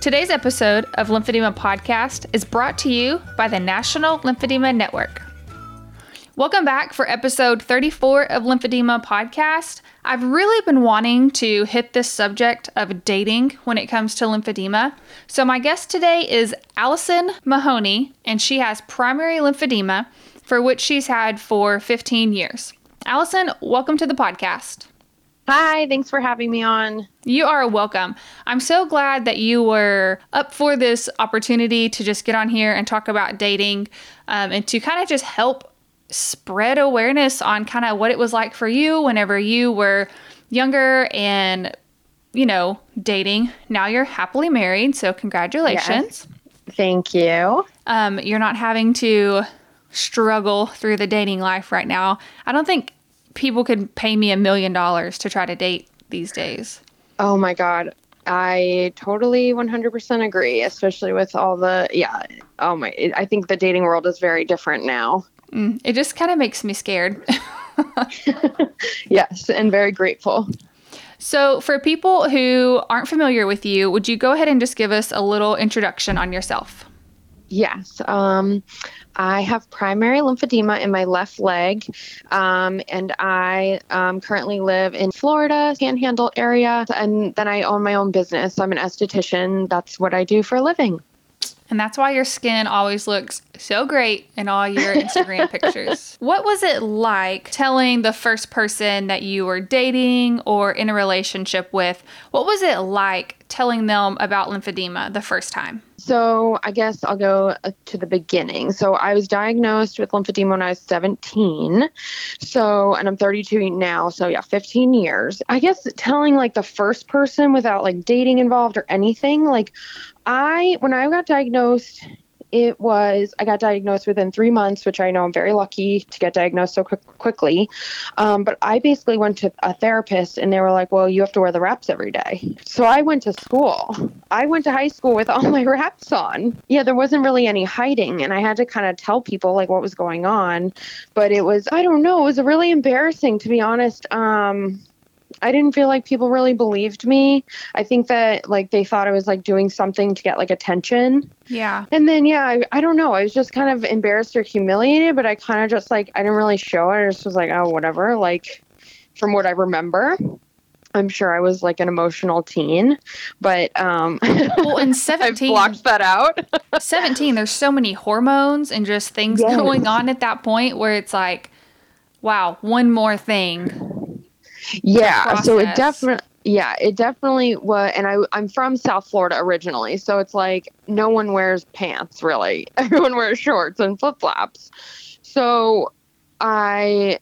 Today's episode of Lymphedema Podcast is brought to you by the National Lymphedema Network. Welcome back for episode 34 of Lymphedema Podcast. I've really been wanting to hit this subject of dating when it comes to lymphedema. So, my guest today is Alison Mahoney, and she has primary lymphedema, for which she's had for 15 years. Alison, welcome to the podcast. Hi, thanks for having me on. You are welcome. I'm so glad that you were up for this opportunity to just get on here and talk about dating um, and to kind of just help spread awareness on kind of what it was like for you whenever you were younger and, you know, dating. Now you're happily married, so congratulations. Yes. Thank you. Um, you're not having to struggle through the dating life right now. I don't think people could pay me a million dollars to try to date these days. Oh my God. I totally 100% agree, especially with all the, yeah. Oh my, I think the dating world is very different now. Mm, it just kind of makes me scared. yes, and very grateful. So, for people who aren't familiar with you, would you go ahead and just give us a little introduction on yourself? Yes. Um, I have primary lymphedema in my left leg, um, and I um, currently live in Florida, Panhandle area, and then I own my own business. I'm an esthetician. That's what I do for a living. And that's why your skin always looks so great in all your Instagram pictures. What was it like telling the first person that you were dating or in a relationship with? What was it like telling them about lymphedema the first time? So, I guess I'll go uh, to the beginning. So, I was diagnosed with lymphedema when I was 17. So, and I'm 32 now. So, yeah, 15 years. I guess telling like the first person without like dating involved or anything, like I, when I got diagnosed, it was I got diagnosed within three months, which I know I'm very lucky to get diagnosed so quick, quickly. Um, but I basically went to a therapist, and they were like, "Well, you have to wear the wraps every day." So I went to school. I went to high school with all my wraps on. Yeah, there wasn't really any hiding, and I had to kind of tell people like what was going on. But it was I don't know. It was really embarrassing to be honest. Um, I didn't feel like people really believed me. I think that like they thought I was like doing something to get like attention. Yeah. And then yeah, I, I don't know. I was just kind of embarrassed or humiliated, but I kind of just like I didn't really show it. I just was like, oh whatever. Like from what I remember. I'm sure I was like an emotional teen, but um well in 17 I blocked that out. 17 there's so many hormones and just things yes. going on at that point where it's like wow, one more thing yeah so it definitely yeah it definitely was and i i'm from south florida originally so it's like no one wears pants really. Everyone wears shorts and flip-flops. So i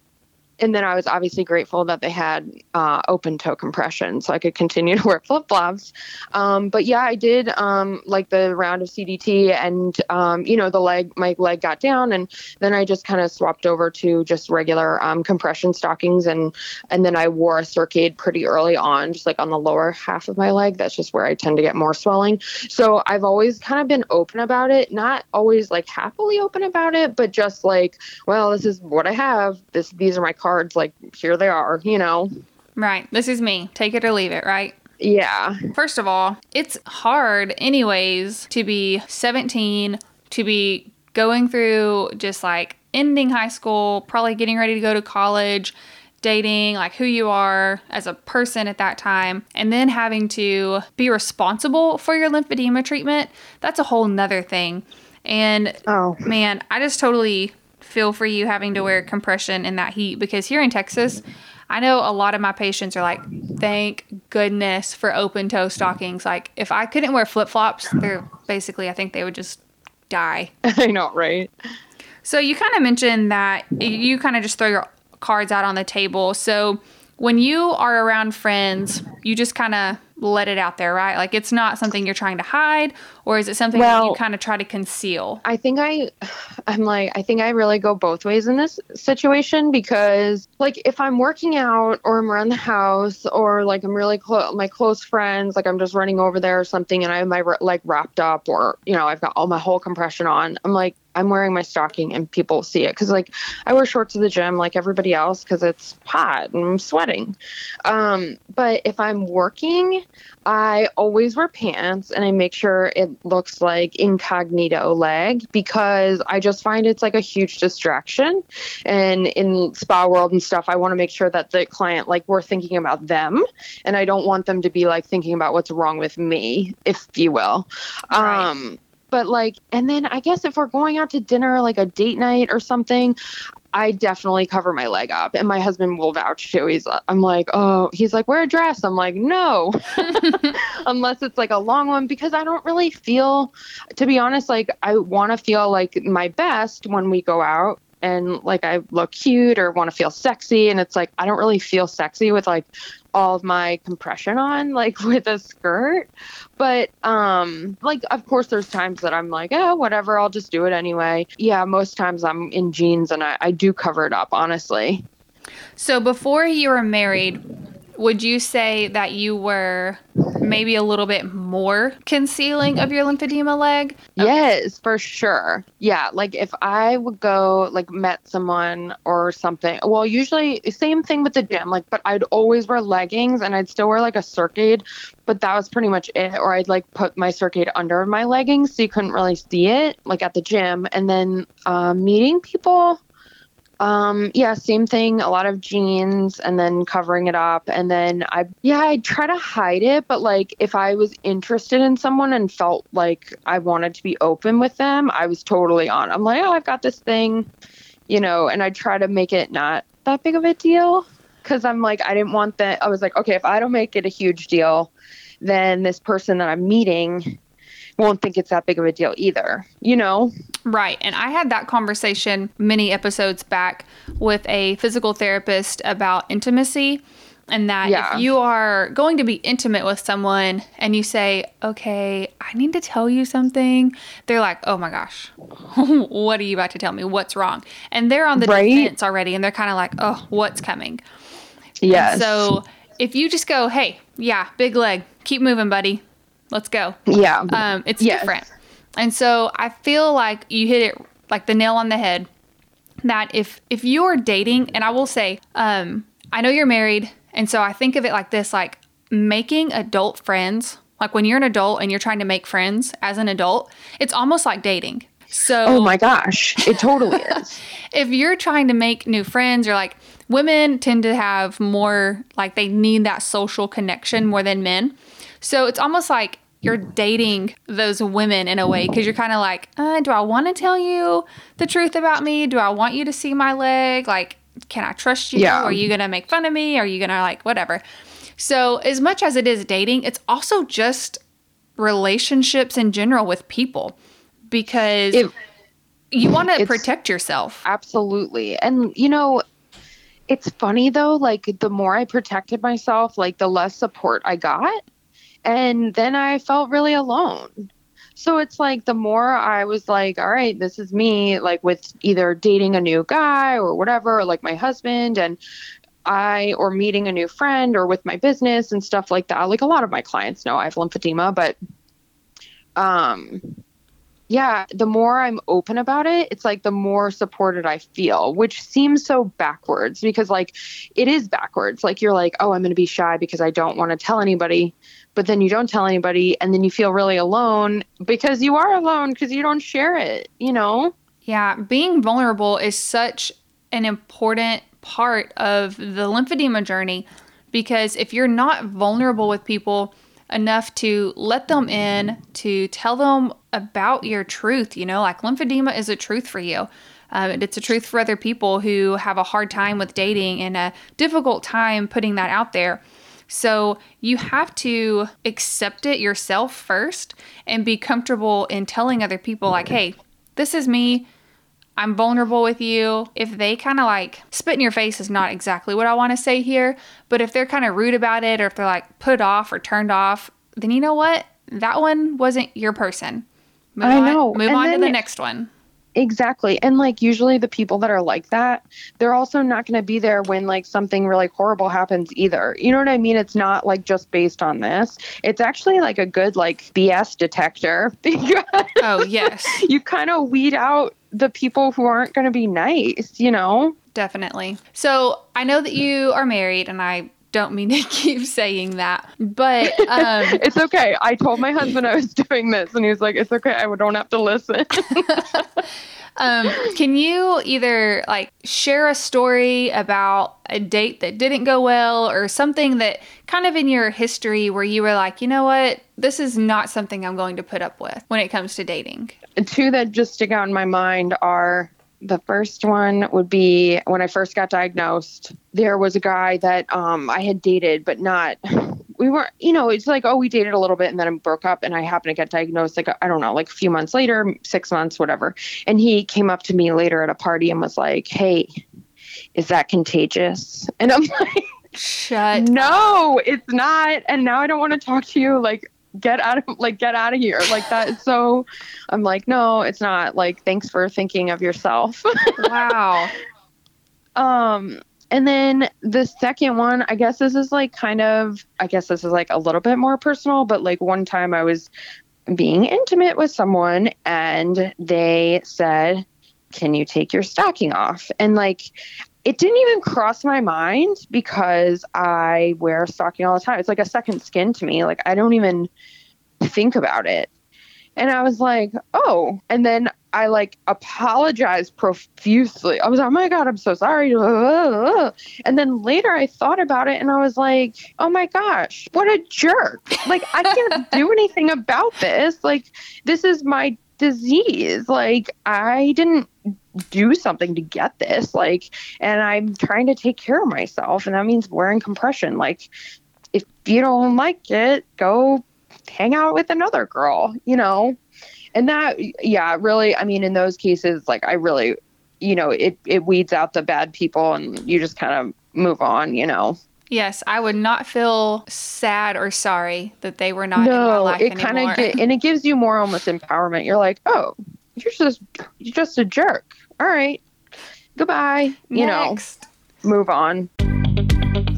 and then I was obviously grateful that they had uh, open toe compression so I could continue to wear flip flops. Um, but yeah, I did um, like the round of CDT and, um, you know, the leg, my leg got down and then I just kind of swapped over to just regular um, compression stockings and, and then I wore a CircAid pretty early on, just like on the lower half of my leg. That's just where I tend to get more swelling. So I've always kind of been open about it, not always like happily open about it, but just like, well, this is what I have. This, these are my cards like here they are, you know. Right. This is me. Take it or leave it, right? Yeah. First of all, it's hard anyways to be 17, to be going through just like ending high school, probably getting ready to go to college, dating, like who you are as a person at that time, and then having to be responsible for your lymphedema treatment. That's a whole nother thing. And oh man, I just totally feel for you having to wear compression in that heat because here in Texas, I know a lot of my patients are like, thank goodness for open toe stockings. Like, if I couldn't wear flip flops, they're basically, I think they would just die. I know, right? So, you kind of mentioned that you kind of just throw your cards out on the table. So, when you are around friends, you just kind of let it out there, right? Like it's not something you're trying to hide, or is it something well, that you kind of try to conceal? I think I, I'm like, I think I really go both ways in this situation because, like, if I'm working out or I'm around the house or like I'm really close, my close friends, like I'm just running over there or something, and I have my like wrapped up or you know I've got all my whole compression on, I'm like, I'm wearing my stocking and people see it because like I wear shorts to the gym like everybody else because it's hot and I'm sweating. Um, but if I'm working, I always wear pants and I make sure it looks like incognito leg because I just find it's like a huge distraction. And in spa world and stuff, I want to make sure that the client like we're thinking about them and I don't want them to be like thinking about what's wrong with me, if you will. Right. Um but like and then i guess if we're going out to dinner like a date night or something i definitely cover my leg up and my husband will vouch too. He's i'm like oh he's like wear a dress. I'm like no. Unless it's like a long one because i don't really feel to be honest like i want to feel like my best when we go out and like I look cute or want to feel sexy. And it's like, I don't really feel sexy with like all of my compression on like with a skirt but um like of course there's times that i'm like oh whatever i'll just do it anyway yeah most times i'm in jeans and i, I do cover it up honestly so before you were married would you say that you were maybe a little bit more concealing of your lymphedema leg? Okay. Yes, for sure. Yeah, like if I would go like met someone or something. Well, usually same thing with the gym, like but I'd always wear leggings and I'd still wear like a CircAid, but that was pretty much it or I'd like put my CircAid under my leggings so you couldn't really see it like at the gym and then uh, meeting people um, yeah, same thing. A lot of jeans and then covering it up. And then I, yeah, I try to hide it. But like if I was interested in someone and felt like I wanted to be open with them, I was totally on. I'm like, oh, I've got this thing, you know, and I try to make it not that big of a deal. Cause I'm like, I didn't want that. I was like, okay, if I don't make it a huge deal, then this person that I'm meeting won't think it's that big of a deal either, you know? Right. And I had that conversation many episodes back with a physical therapist about intimacy. And that yeah. if you are going to be intimate with someone and you say, okay, I need to tell you something, they're like, oh my gosh, what are you about to tell me? What's wrong? And they're on the right? defense already and they're kind of like, oh, what's coming? Yes. so if you just go, hey, yeah, big leg, keep moving, buddy. Let's go. Yeah. Um, it's yes. different. And so I feel like you hit it like the nail on the head that if if you are dating and I will say um I know you're married and so I think of it like this like making adult friends like when you're an adult and you're trying to make friends as an adult it's almost like dating. So Oh my gosh, it totally is. if you're trying to make new friends or like women tend to have more like they need that social connection more than men. So it's almost like you're dating those women in a way because you're kind of like, uh, do I want to tell you the truth about me? Do I want you to see my leg? Like, can I trust you? Yeah. Are you going to make fun of me? Are you going to like whatever? So, as much as it is dating, it's also just relationships in general with people because it, you want to protect yourself. Absolutely. And, you know, it's funny though, like the more I protected myself, like the less support I got and then I felt really alone. So it's like the more I was like, all right, this is me, like with either dating a new guy or whatever, or like my husband, and I, or meeting a new friend or with my business and stuff like that. Like a lot of my clients know I have lymphedema, but um, yeah, the more I'm open about it, it's like the more supported I feel, which seems so backwards because like it is backwards. Like you're like, oh, I'm going to be shy because I don't want to tell anybody but then you don't tell anybody and then you feel really alone because you are alone because you don't share it, you know? Yeah, being vulnerable is such an important part of the lymphedema journey because if you're not vulnerable with people enough to let them in, to tell them about your truth, you know, like lymphedema is a truth for you. Um, it's a truth for other people who have a hard time with dating and a difficult time putting that out there. So you have to accept it yourself first and be comfortable in telling other people, like, hey, this is me. I'm vulnerable with you. If they kind of like spit in your face is not exactly what I want to say here, but if they're kind of rude about it or if they're like put off or turned off, then you know what? That one wasn't your person. Move I on, know. Move And on to the next one. Exactly. And like usually the people that are like that, they're also not going to be there when like something really horrible happens either. You know what I mean? It's not like just based on this. It's actually like a good like BS detector Oh, yes, you kind of weed out the people who aren't going to be nice, you know? definitely. So I know that you are married, and I don't mean to keep saying that, but um, It's okay. I told my husband I was doing this and he was like, "It's okay. I don't have to listen." um, can you either like share a story about a date that didn't go well or something that kind of in your history where you were like, you know what, this is not something I'm going to put up with when it comes to dating? two that just stick out in my mind are the first one would be when I first got diagnosed. There was a guy that um, I had dated, but not. We weren't, you know, it's like, oh, we dated a little bit and then I broke up and I happened to get diagnosed, like, I don't know, like a few months later, six months, whatever. And he came up to me later at a party and was like, hey, is that contagious? And I'm like, Shut. no, it's not. And now I don't want to talk to you. Like, get out of like get out of here. Like that is so. I'm like, no, it's not. Like, thanks for thinking of yourself. Wow. um, and then the second one, I guess this is like kind of. I guess this is like a little bit more personal, but like one time I was being intimate with someone and they said, "Can you take your stocking off?" And like it didn't even cross my mind because I wear a stocking all the time. It's like a second skin to me. Like I don't even think about it. And I was like, oh. And then I like apologized profusely. I was like, oh my God, I'm so sorry. And then later I thought about it and I was like, oh my gosh, what a jerk. Like I can't do anything about this. Like this is my disease. Like I didn't do something to get this like and i'm trying to take care of myself and that means wearing compression like if you don't like it go hang out with another girl you know? And that yeah really i mean in those cases like i really you know it it weeds out the bad people and you just kind of move on you know? Yes, I would not feel sad or sorry that they were not in my no it kind of and it gives you more almost empowerment. You're like oh you're just you're just a jerk. All right. Goodbye you know? Move on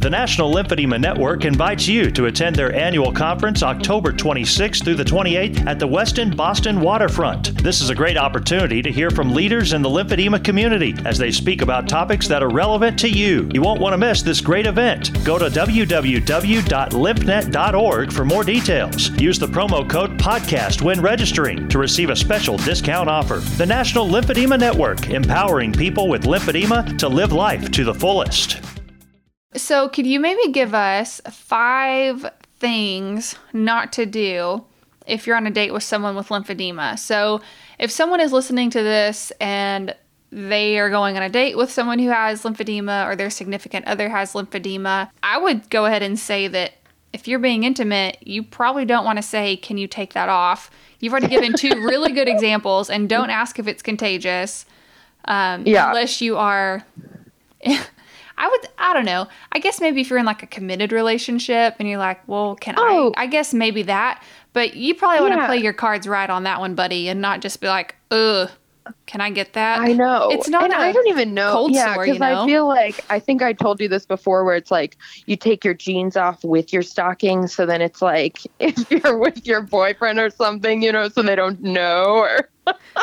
The National Lymphedema Network invites you to attend their annual conference October 26th through the 28th at the Westin Boston Waterfront. This is a great opportunity to hear from leaders in the lymphedema community as they speak about topics that are relevant to you. You won't want to miss this great event. Go to www.lymphnet.org for more details. Use the promo code PODCAST when registering to receive a special discount offer. The National Lymphedema Network, empowering people with lymphedema to live life to the fullest. So, could you maybe give us five things not to do if you're on a date with someone with lymphedema? So, if someone is listening to this and they are going on a date with someone who has lymphedema or their significant other has lymphedema, I would go ahead and say that if you're being intimate, you probably don't want to say, Can you take that off? You've already given two really good examples, and don't ask if it's contagious um, Yeah. unless you are. I would, I don't know. I guess maybe if you're in like a committed relationship and you're like, well, can Oh. I? I guess maybe that. But you probably want to play your cards right on that one, buddy, and not just be like, ugh, can I get that? I know. It's not and I don't even know. cold yeah, sore, you because I feel like I think I told you this before, where it's like you take your jeans off with your stockings, so then it's like if you're with your boyfriend or something, you know, so they don't know, or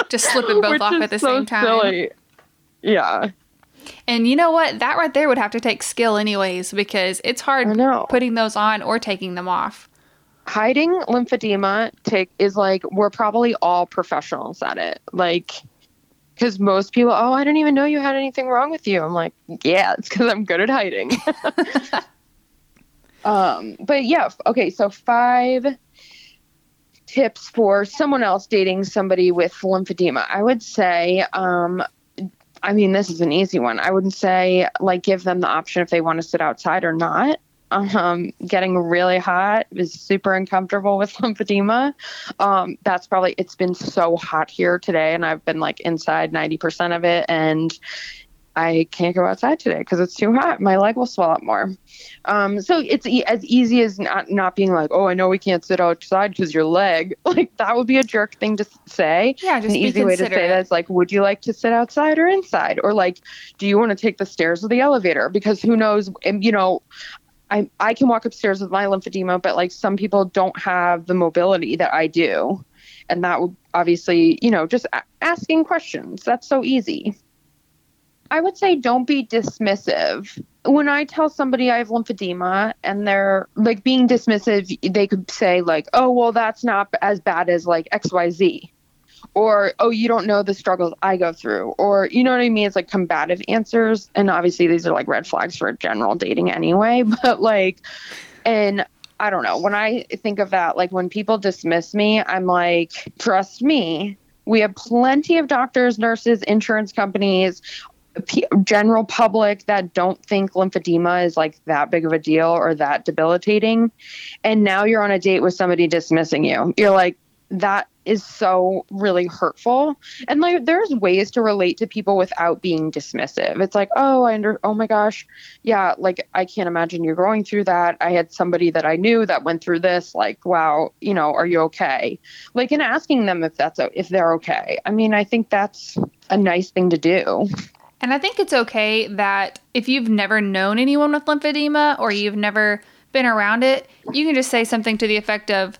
Just slip it both off at the so same time. Silly. Yeah, And you know what? That right there would have to take skill, anyways, because it's hard putting those on or taking them off. hiding lymphedema take is like we're probably all professionals at it, like. Because most people, oh, I didn't even know you had anything wrong with you. I'm like, yeah, it's because I'm good at hiding. Um, but yeah, okay, so five tips for someone else dating somebody with lymphedema. I would say um, I mean, this is an easy one. I wouldn't say like give them the option if they want to sit outside or not. Um, getting really hot is super uncomfortable with lymphedema. Um, that's probably it's been so hot here today, and I've been like inside ninety percent of it, and I can't go outside today because it's too hot. My leg will swell up more. Um, so it's e- as easy as not not being like, oh, I know we can't sit outside because your leg. Like that would be a jerk thing to say. Yeah, just an easy way to say that is like, would you like to sit outside or inside, or like, do you want to take the stairs or the elevator? Because who knows? And You know, I I can walk upstairs with my lymphedema, but like some people don't have the mobility that I do, and that would obviously, you know, just a- asking questions. That's so easy. I would say don't be dismissive. When I tell somebody I have lymphedema and they're like being dismissive, they could say, like, oh, well, that's not as bad as like XYZ. Or, oh, you don't know the struggles I go through. Or, you know what I mean? It's like combative answers. And obviously, these are like red flags for general dating anyway. But like, and I don't know. When I think of that, like when people dismiss me, I'm like, trust me, we have plenty of doctors, nurses, insurance companies, general public that don't think lymphedema is like that big of a deal or that debilitating. And now you're on a date with somebody dismissing you. You're like, that is so really hurtful. And like there's ways to relate to people without being dismissive. It's like, oh, I under oh my gosh. Yeah, like I can't imagine you're going through that. I had somebody that I knew that went through this. Like, wow, you know, are you okay? Like and asking them if that's if they're okay. I mean, I think that's a nice thing to do. And I think it's okay that if you've never known anyone with lymphedema or you've never been around it, you can just say something to the effect of,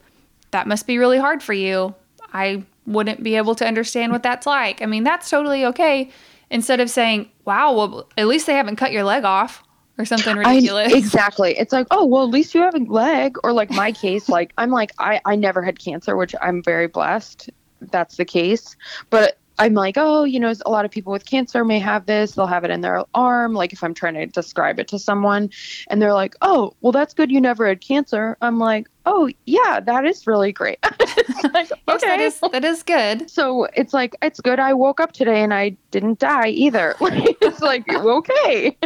that must be really hard for you. I wouldn't be able to understand what that's like. I mean, that's totally okay. Instead of saying, wow, well, at least they haven't cut your leg off or something ridiculous. I, exactly. It's like, oh, well, at least you have a leg. Or like my case, like I'm like, I, I never had cancer, which I'm very blessed. That's the case. But I'm like, oh, you know, a lot of people with cancer may have this. They'll have it in their arm. Like if I'm trying to describe it to someone and they're like, oh, well, that's good. You never had cancer. I'm like, oh, yeah, that is really great. like, yes, okay. that is, that is good. So it's like, it's good. I woke up today and I didn't die either. it's like, okay.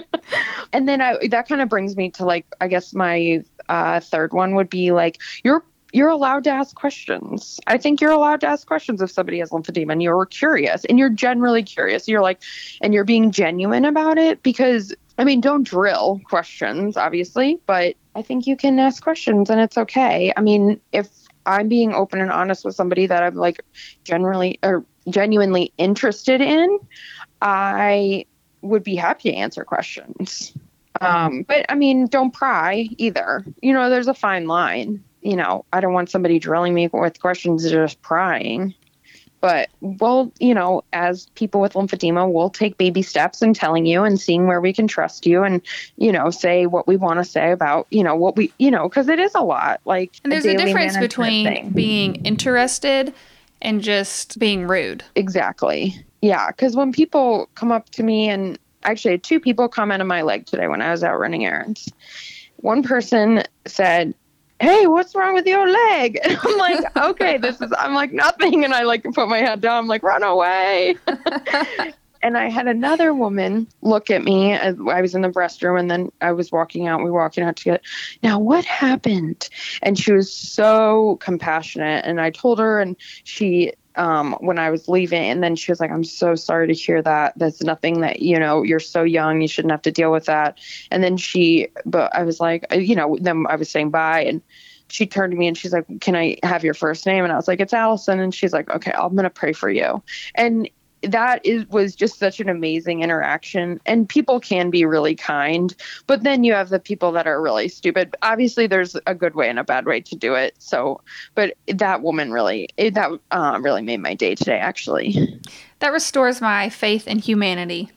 and then I, that kind of brings me to like, I guess my uh, third one would be like, you're you're allowed to ask questions. I think you're allowed to ask questions if somebody has lymphedema and you're curious and you're generally curious. You're like, and you're being genuine about it because, I mean, don't drill questions, obviously, but I think you can ask questions and it's okay. I mean, if I'm being open and honest with somebody that I'm like generally or genuinely interested in, I would be happy to answer questions. Um, but I mean, don't pry either. You know, there's a fine line you know, I don't want somebody drilling me with questions or just prying. But we'll, you know, as people with lymphedema, we'll take baby steps in telling you and seeing where we can trust you and, you know, say what we want to say about, you know, what we, you know, because it is a lot. Like, and there's a, a difference between thing. being interested and just being rude. Exactly. Yeah. Because when people come up to me and actually two people comment on my leg today when I was out running errands. One person said, hey, what's wrong with your leg? And I'm like, okay, this is, I'm like, nothing. And I like put my head down. I'm like, run away. and I had another woman look at me. I was in the restroom and then I was walking out. We were walking out together. Now, what happened? And she was so compassionate. And I told her, and she um, when I was leaving. And then she was like, I'm so sorry to hear that. That's nothing that, you know, you're so young. You shouldn't have to deal with that. And then she, but I was like, uh, you know, then I was saying bye. And she turned to me and she's like, Can I have your first name? And I was like, It's Alison. And she's like, Okay, I'm going to pray for you. And that is was just such an amazing interaction and people can be really kind but then you have the people that are really stupid obviously there's a good way and a bad way to do it so but that woman really it, that uh, really made my day today actually that restores my faith in humanity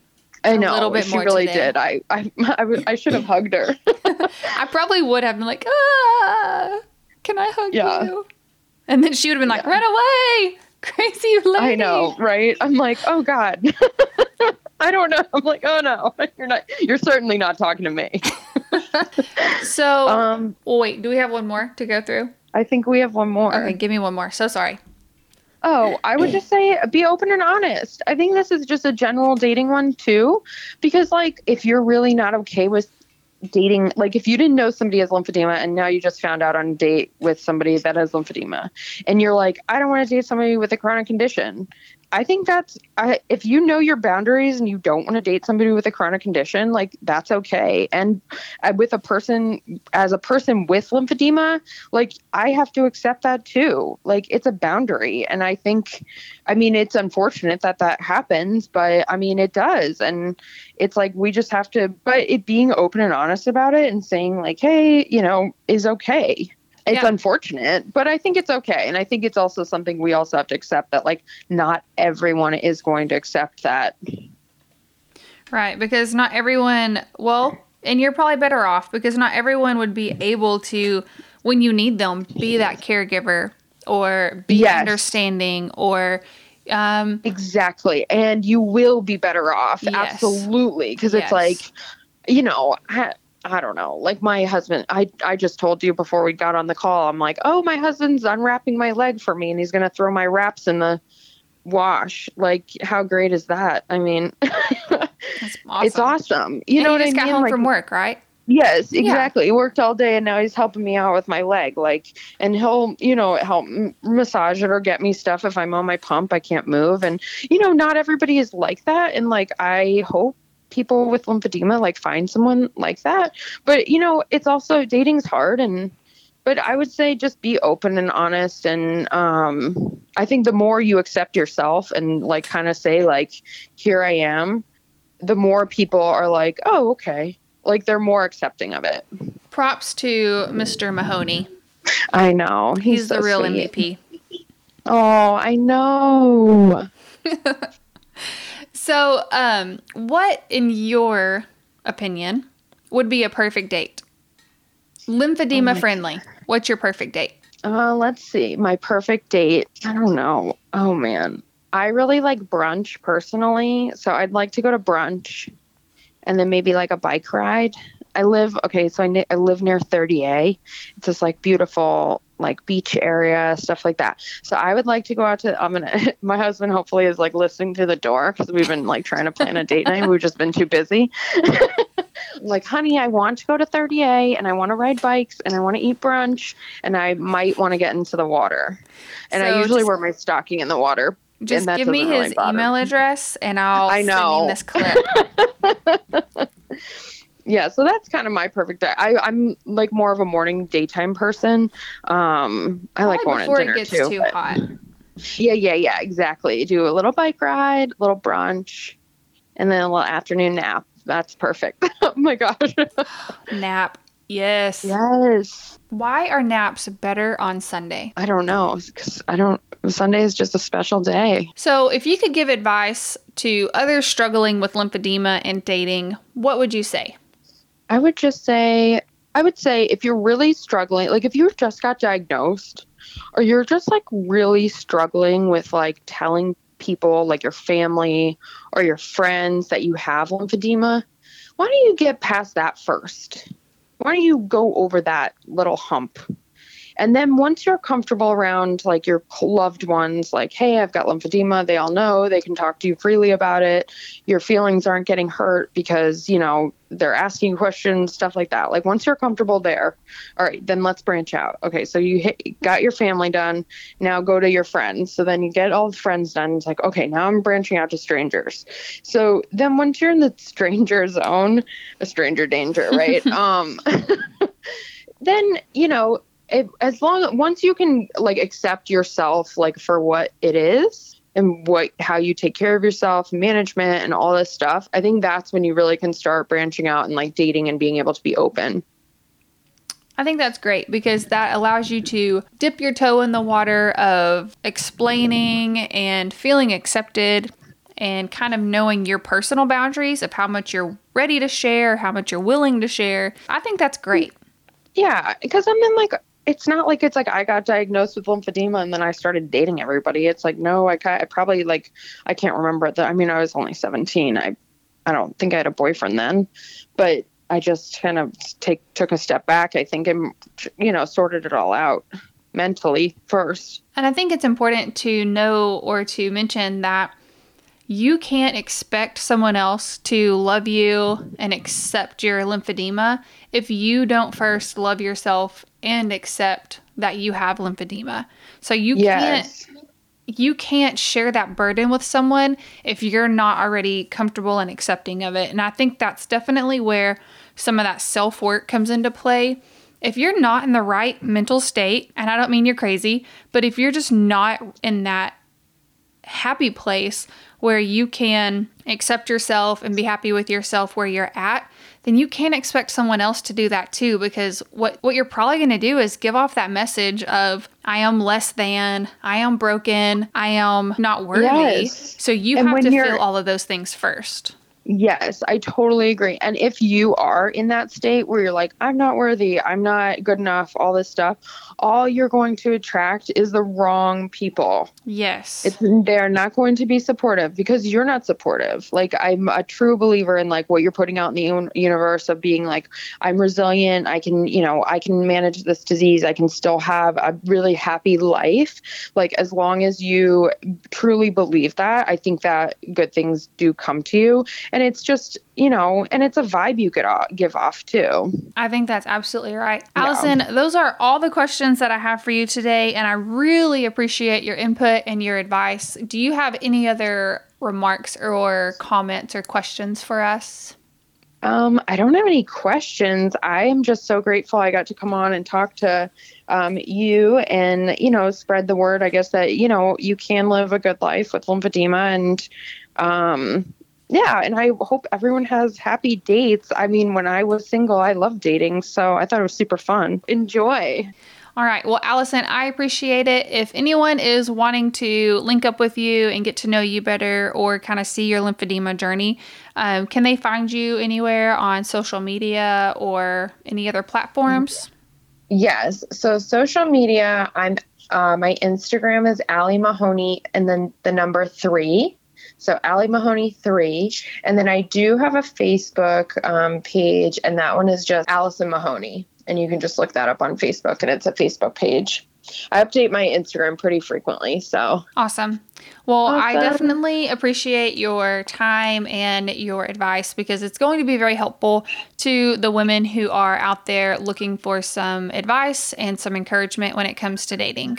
I know. A little bit she more really today. did. I, I, I, I should have hugged her. I probably would have been like, ah, can I hug yeah. you? And then she would have been like, yeah. run away crazy lady. I know, right? I'm like, oh God. I don't know. I'm like, oh no, you're not. You're certainly not talking to me. so, um, wait, do we have one more to go through? I think we have one more. Okay, give me one more. So sorry. Oh, I would just say be open and honest. I think this is just a general dating one too, because like if you're really not okay with dating, like if you didn't know somebody has lymphedema and now you just found out on a date with somebody that has lymphedema, and you're like, I don't want to date somebody with a chronic condition, I think that's I, if you know your boundaries and you don't want to date somebody with a chronic condition, like that's okay. And uh, with a person, as a person with lymphedema, like I have to accept that too. Like it's a boundary, and I think, I mean, it's unfortunate that that happens, but I mean, it does, and it's like we just have to. But it being open and honest about it and saying like, hey, you know, is okay it's yeah. unfortunate but i think it's okay and i think it's also something we also have to accept that like not everyone is going to accept that right because not everyone well and you're probably better off because not everyone would be able to when you need them be that caregiver or be yes. understanding or um exactly and you will be better off yes. absolutely because yes. it's like you know I don't know. Like my husband, I I just told you before we got on the call. I'm like, oh, my husband's unwrapping my leg for me, and he's gonna throw my wraps in the wash. Like, how great is that? I mean, awesome. it's awesome. You and know what I mean? Got home like, from work, right? Yes, exactly. Yeah. He worked all day and now he's helping me out with my leg. Like, and he'll, you know, help massage it or get me stuff if I'm on my pump. I can't move. And, you know, not everybody is like that. And, like, I hope people with lymphedema like find someone like that. But you know, it's also dating's hard and but I would say just be open and honest and um I think the more you accept yourself and like kind of say like here I am, the more people are like, "Oh, okay." Like they're more accepting of it. Props to Mr. Mahoney. I know. He's, He's the real sweet. MVP. Oh, I know. So, um, what, in your opinion, would be a perfect date? Lymphedema oh friendly. What's your perfect date? Uh, let's see. My perfect date. I don't know. Oh man, I really like brunch personally, so I'd like to go to brunch, and then maybe like a bike ride. I live okay, so I, I live near 30A. It's this like beautiful like beach area, stuff like that. So I would like to go out to. I'm gonna. My husband hopefully is like listening to the door because we've been like trying to plan a date night. We've just been too busy. like, honey, I want to go to 30A and I want to ride bikes and I want to eat brunch and I might want to get into the water. And so I usually just, wear my stocking in the water. Just give me his really email address and I'll I know. this clip. Yeah so that's kind of my perfect day. I, i'm like more of a morning daytime person. Um i like going to dinner it gets too, too hot. Yeah yeah yeah exactly. Do a little bike ride a little brunch and then a little afternoon nap. That's perfect. Oh my gosh. Nap yes. Yes. Why are naps better on sunday? I don't know because i don't sunday is just a special day. So if you could give advice to others struggling with lymphedema and dating what would you say I would just say, I would say if you're really struggling, like if you just got diagnosed or you're just like really struggling with like telling people, like your family or your friends that you have lymphedema, why don't you get past that first? Why don't you go over that little hump and then once you're comfortable around like your loved ones, like, hey, I've got lymphedema, they all know, they can talk to you freely about it. Your feelings aren't getting hurt because, you know, they're asking questions, stuff like that. Like once you're comfortable there, all right, then let's branch out. Okay, so you hit, got your family done. Now go to your friends. So then you get all the friends done. It's like, okay, now I'm branching out to strangers. So then once you're in the stranger zone, a stranger danger, right? um, then you know it, as long once you can like accept yourself like for what it is and what how you take care of yourself management and all this stuff i think that's when you really can start branching out and like dating and being able to be open. I think that's great because that allows you to dip your toe in the water of explaining and feeling accepted and kind of knowing your personal boundaries of how much you're ready to share how much you're willing to share. I think that's great. Yeah because i'm in like it's not like it's like I got diagnosed with lymphedema and then I started dating everybody. It's like no, I, I probably like I can't remember that. I mean, I was only 17. I I don't think I had a boyfriend then, but I just kind of take took a step back. I think and you know sorted it all out. mentally first. And I think it's important to know or to mention that you can't expect someone else to love you and accept your lymphedema if you don't first love yourself and accept that you have lymphedema. So you yes. can't you can't share that burden with someone if you're not already comfortable and accepting of it. And I think that's definitely where some of that self-work comes into play. If you're not in the right mental state, and I don't mean you're crazy, but if you're just not in that happy place where you can accept yourself and be happy with yourself where you're at, then you can't expect someone else to do that too because what what you're probably going to do is give off that message of I am less than, I am broken, I am not worthy. Yes. So you and have to feel all of those things first. Yes, I totally agree. And if you are in that state where you're like, I'm not worthy, I'm not good enough, all this stuff, all you're going to attract is the wrong people. Yes. It's, they're not going to be supportive because you're not supportive. Like, I'm a true believer in like what you're putting out in the un- universe of being like, I'm resilient. I can, you know, I can manage this disease. I can still have a really happy life. Like, as long as you truly believe that, I think that good things do come to you and it's just you know and it's a vibe you could give off too i think that's absolutely right yeah. alison those are all the questions that i have for you today and i really appreciate your input and your advice do you have any other remarks or comments or questions for us um, I don't have any questions. I am just so grateful I got to come on and talk to um, you and, you know, spread the word, I guess, that, you know, you can live a good life with lymphedema and, um, yeah, and I hope everyone has happy dates. I mean, when I was single, I loved dating, so I thought it was super fun. Enjoy. All right. Well, Alison, I appreciate it. If anyone is wanting to link up with you and get to know you better or kind of see your lymphedema journey, um, can they find you anywhere on social media or any other platforms? Yes. So, social media, I'm uh, my Instagram is Allie Mahoney and then the number three. So Allie Mahoney three, and then I do have a Facebook um, page, and that one is just Alison Mahoney, and you can just look that up on Facebook, and it's a Facebook page. I update my Instagram pretty frequently, so awesome. Well, awesome. I definitely appreciate your time and your advice because it's going to be very helpful to the women who are out there looking for some advice and some encouragement when it comes to dating.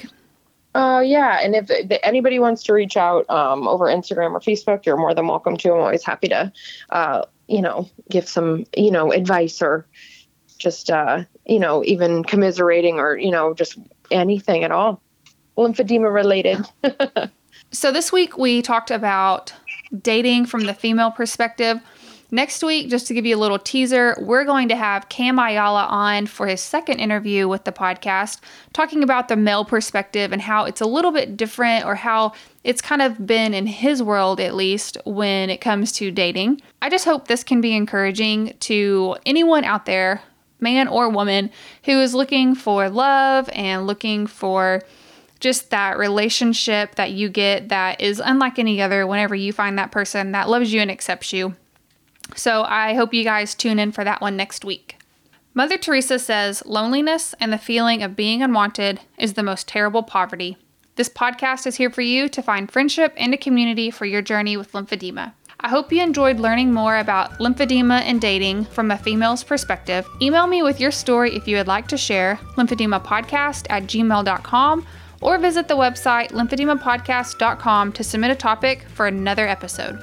Uh, yeah, and if, if anybody wants to reach out um, over Instagram or Facebook, you're more than welcome to. I'm always happy to, uh, you know, give some, you know, advice or just, uh, you know, even commiserating or you know, just anything at all, lymphedema related. so this week we talked about dating from the female perspective. Next week, just to give you a little teaser, we're going to have Cam Ayala on for his second interview with the podcast, talking about the male perspective and how it's a little bit different or how it's kind of been in his world at least when it comes to dating. I just hope this can be encouraging to anyone out there, man or woman, who is looking for love and looking for just that relationship that you get that is unlike any other whenever you find that person that loves you and accepts you. So I hope you guys tune in for that one next week. Mother Teresa says loneliness and the feeling of being unwanted is the most terrible poverty. This podcast is here for you to find friendship and a community for your journey with lymphedema. I hope you enjoyed learning more about lymphedema and dating from a female's perspective. Email me with your story if you would like to share, lymphedemapodcast at gmail.com, or visit the website lymphedemapodcast.com to submit a topic for another episode.